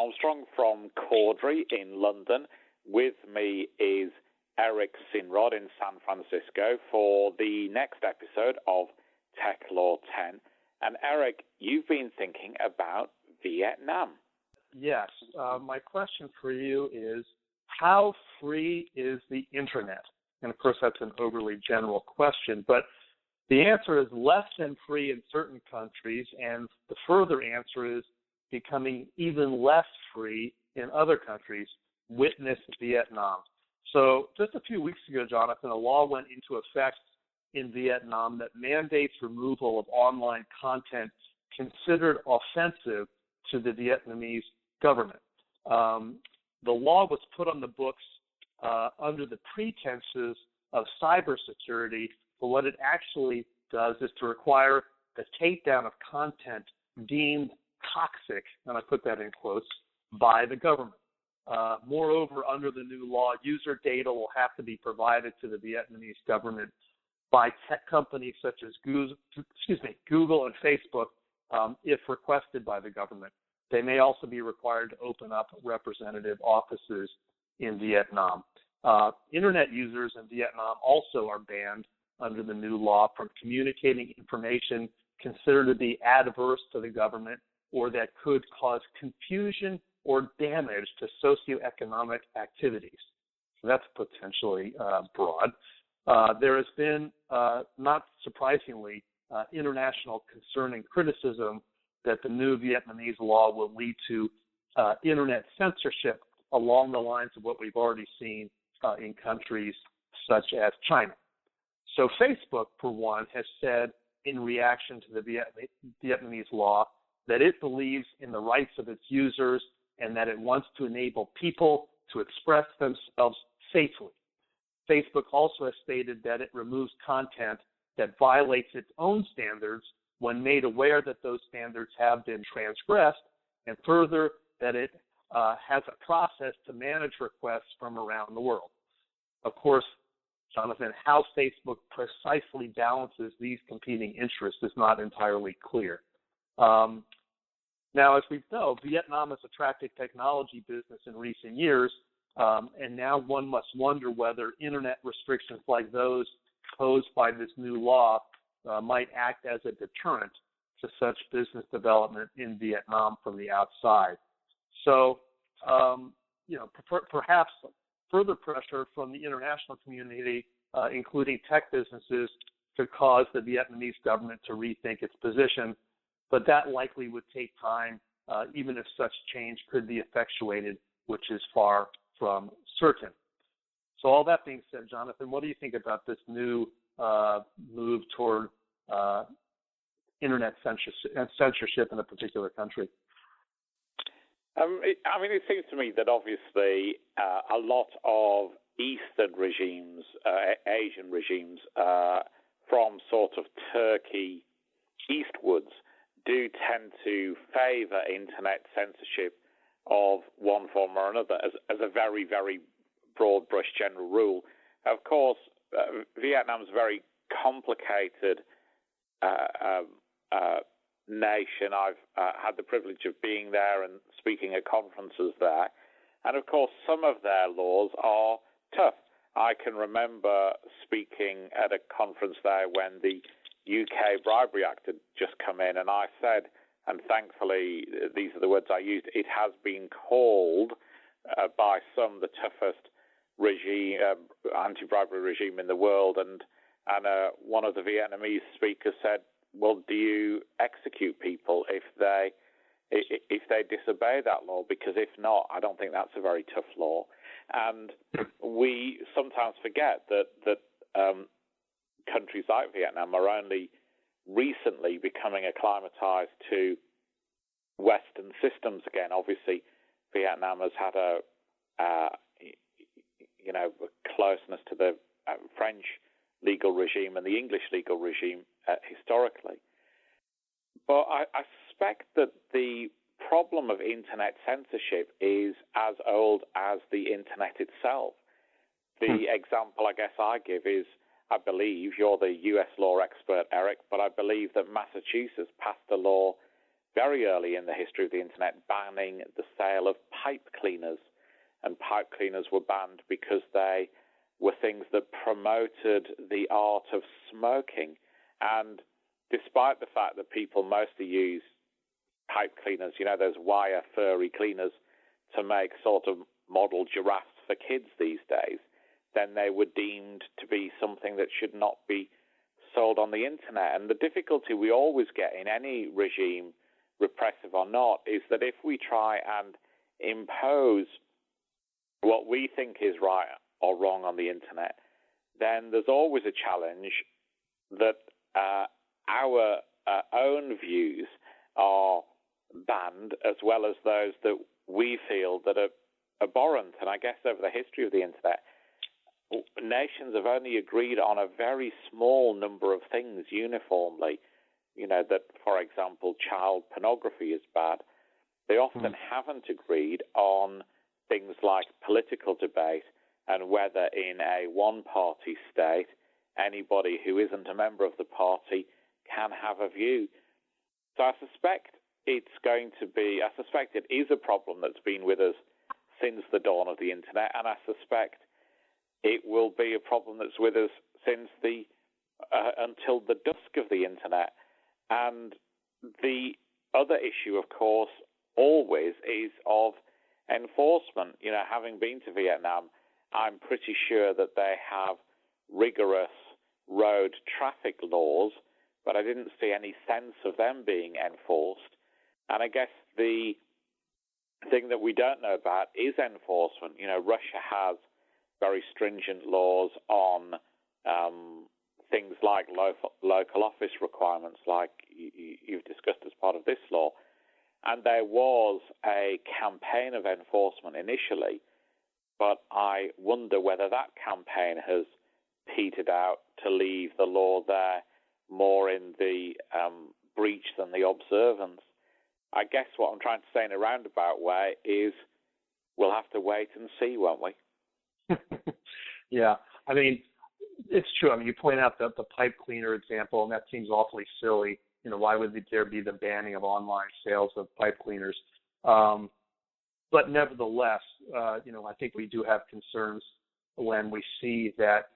Armstrong from Cordery in London. With me is Eric Sinrod in San Francisco for the next episode of Tech Law 10. And Eric, you've been thinking about Vietnam. Yes. Uh, my question for you is how free is the internet? And of course, that's an overly general question, but the answer is less than free in certain countries, and the further answer is becoming even less free in other countries. Witness Vietnam. So, just a few weeks ago, Jonathan, a law went into effect in Vietnam that mandates removal of online content considered offensive to the Vietnamese government. Um, the law was put on the books uh, under the pretenses of cybersecurity, but what it actually does is to require the takedown of content deemed toxic, and I put that in quotes, by the government. Uh, moreover, under the new law, user data will have to be provided to the Vietnamese government by tech companies such as Google, excuse me, Google and Facebook um, if requested by the government. They may also be required to open up representative offices in Vietnam. Uh, internet users in Vietnam also are banned under the new law from communicating information considered to be adverse to the government or that could cause confusion or damage to socioeconomic activities. So that's potentially uh, broad. Uh, there has been, uh, not surprisingly, uh, international concern and criticism that the new Vietnamese law will lead to uh, internet censorship along the lines of what we've already seen uh, in countries such as China. So, Facebook, for one, has said in reaction to the Vietnamese law that it believes in the rights of its users and that it wants to enable people to express themselves safely. Facebook also has stated that it removes content that violates its own standards when made aware that those standards have been transgressed, and further, that it uh, has a process to manage requests from around the world. Of course, Jonathan, how Facebook precisely balances these competing interests is not entirely clear. Um, now, as we know, Vietnam has attracted technology business in recent years, um, and now one must wonder whether internet restrictions like those posed by this new law uh, might act as a deterrent to such business development in Vietnam from the outside. So, um, you know, per- perhaps further pressure from the international community, uh, including tech businesses, could cause the Vietnamese government to rethink its position, but that likely would take time, uh, even if such change could be effectuated, which is far from certain. So, all that being said, Jonathan, what do you think about this new uh, move toward uh, internet censorship in a particular country? Um, I mean, it seems to me that obviously uh, a lot of Eastern regimes, uh, Asian regimes, uh, from sort of Turkey eastwards, do tend to favour internet censorship of one form or another as, as a very, very broad brush general rule. Of course, uh, Vietnam's a very complicated uh, um, uh, nation. I've uh, had the privilege of being there and speaking at conferences there. And of course, some of their laws are tough. I can remember speaking at a conference there when the UK Bribery Act had just come in, and I said, and thankfully these are the words I used, it has been called uh, by some the toughest regime, uh, anti-bribery regime in the world, and and uh, one of the Vietnamese speakers said, well, do you execute people if they if they disobey that law? Because if not, I don't think that's a very tough law. And we sometimes forget that that um, countries like Vietnam are only recently becoming acclimatized to Western systems again. Obviously, Vietnam has had a uh, you know closeness to the uh, French legal regime and the English legal regime uh, historically. But I, I suspect that the problem of internet censorship is as old as the internet itself. The hmm. example I guess I give is I believe you're the US law expert, Eric, but I believe that Massachusetts passed a law very early in the history of the internet banning the sale of pipe cleaners. And pipe cleaners were banned because they were things that promoted the art of smoking. And despite the fact that people mostly use pipe cleaners, you know, those wire furry cleaners to make sort of model giraffes for kids these days, then they were deemed to be something that should not be sold on the internet. And the difficulty we always get in any regime, repressive or not, is that if we try and impose what we think is right or wrong on the internet, then there's always a challenge that uh, our uh, own views are banned as well as those that we feel that are abhorrent. And I guess over the history of the internet, nations have only agreed on a very small number of things uniformly. You know, that, for example, child pornography is bad. They often mm. haven't agreed on things like political debate and whether in a one party state anybody who isn't a member of the party can have a view. So I suspect it's going to be, I suspect it is a problem that's been with us since the dawn of the internet, and I suspect it will be a problem that's with us since the uh, until the dusk of the internet. And the other issue, of course, always is of enforcement. You know, having been to Vietnam, I'm pretty sure that they have rigorous road traffic laws, but I didn't see any sense of them being enforced. And I guess the thing that we don't know about is enforcement. You know, Russia has very stringent laws on um, things like local, local office requirements, like you, you've discussed as part of this law. And there was a campaign of enforcement initially, but I wonder whether that campaign has petered out to leave the law there more in the um, breach than the observance. I guess what I'm trying to say in a roundabout way is we'll have to wait and see, won't we? yeah, I mean, it's true. I mean, you point out the, the pipe cleaner example, and that seems awfully silly. You know, why would there be the banning of online sales of pipe cleaners? Um, but nevertheless, uh, you know, I think we do have concerns when we see that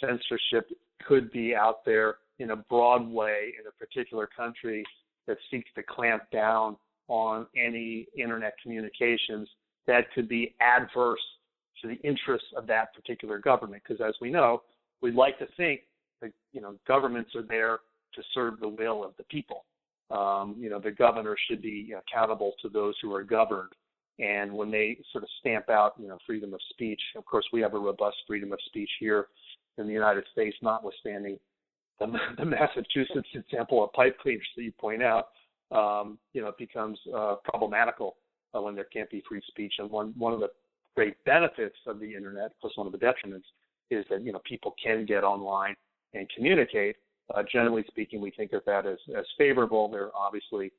censorship could be out there in a broad way in a particular country that seeks to clamp down on any internet communications that could be adverse to the interests of that particular government. Because as we know, we'd like to think that you know governments are there to serve the will of the people. Um, you know, the governor should be accountable to those who are governed. And when they sort of stamp out, you know, freedom of speech, of course, we have a robust freedom of speech here in the United States, notwithstanding the, the Massachusetts example of pipe cleaners that you point out, um, you know, it becomes uh, problematical uh, when there can't be free speech. And one one of the great benefits of the internet, plus one of the detriments, is that you know people can get online and communicate. Uh, generally speaking, we think of that as as favorable. There are obviously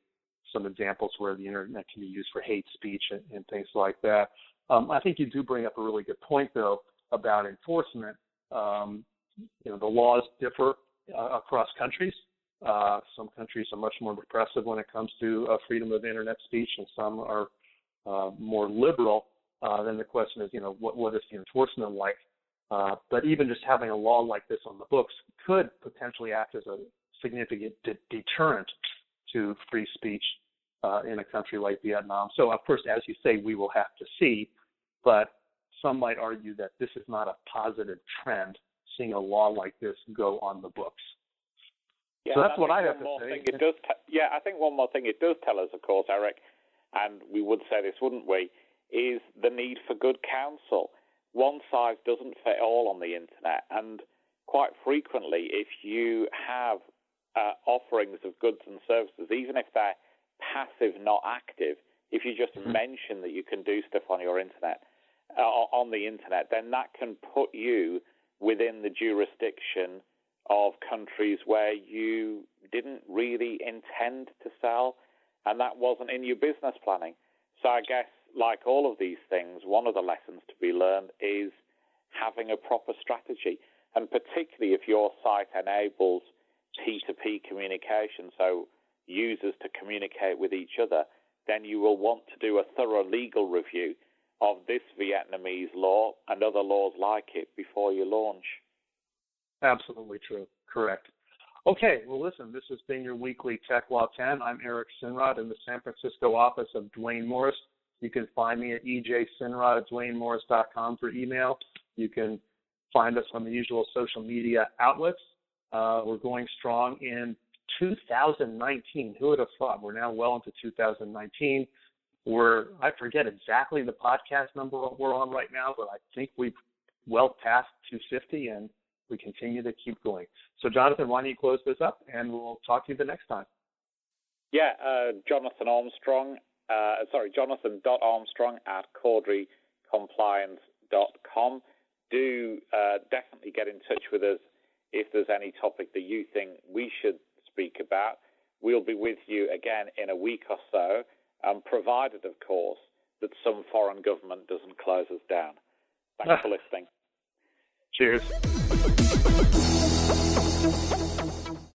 some examples where the internet can be used for hate speech and, and things like that. Um, I think you do bring up a really good point, though, about enforcement. Um, you know, the laws differ uh, across countries. Uh, some countries are much more repressive when it comes to uh, freedom of internet speech, and some are uh, more liberal. Uh, then the question is, you know, what what is the enforcement like? Uh, but even just having a law like this on the books could potentially act as a significant de- deterrent to free speech uh, in a country like Vietnam. So, of course, as you say, we will have to see. But some might argue that this is not a positive trend seeing a law like this go on the books. Yeah, so that's what I have to say. It does t- yeah, I think one more thing it does tell us, of course, Eric, and we would say this, wouldn't we, is the need for good counsel. One size doesn't fit all on the internet, and quite frequently, if you have uh, offerings of goods and services, even if they're passive, not active, if you just mm-hmm. mention that you can do stuff on your internet, uh, on the internet, then that can put you within the jurisdiction of countries where you didn't really intend to sell and that wasn't in your business planning. So I guess, like all of these things, one of the lessons to be learned is having a proper strategy. And particularly if your site enables P2P communication, so users to communicate with each other, then you will want to do a thorough legal review of this Vietnamese law and other laws like it before you launch. Absolutely true. Correct. Okay, well, listen, this has been your weekly Tech Law 10. I'm Eric Sinrod in the San Francisco office of Duane Morris. You can find me at ejsinrod at duanemorris.com for email. You can find us on the usual social media outlets. Uh, we're going strong in 2019. Who would have thought? We're now well into 2019. We're I forget exactly the podcast number we're on right now, but I think we've well past 250, and we continue to keep going. So, Jonathan, why don't you close this up, and we'll talk to you the next time. Yeah, uh, Jonathan Armstrong. Uh, sorry, Jonathan.armstrong at corderycompliance.com. Do uh, definitely get in touch with us if there's any topic that you think we should speak about. We'll be with you again in a week or so, um, provided, of course, that some foreign government doesn't close us down. Thanks for listening. Cheers.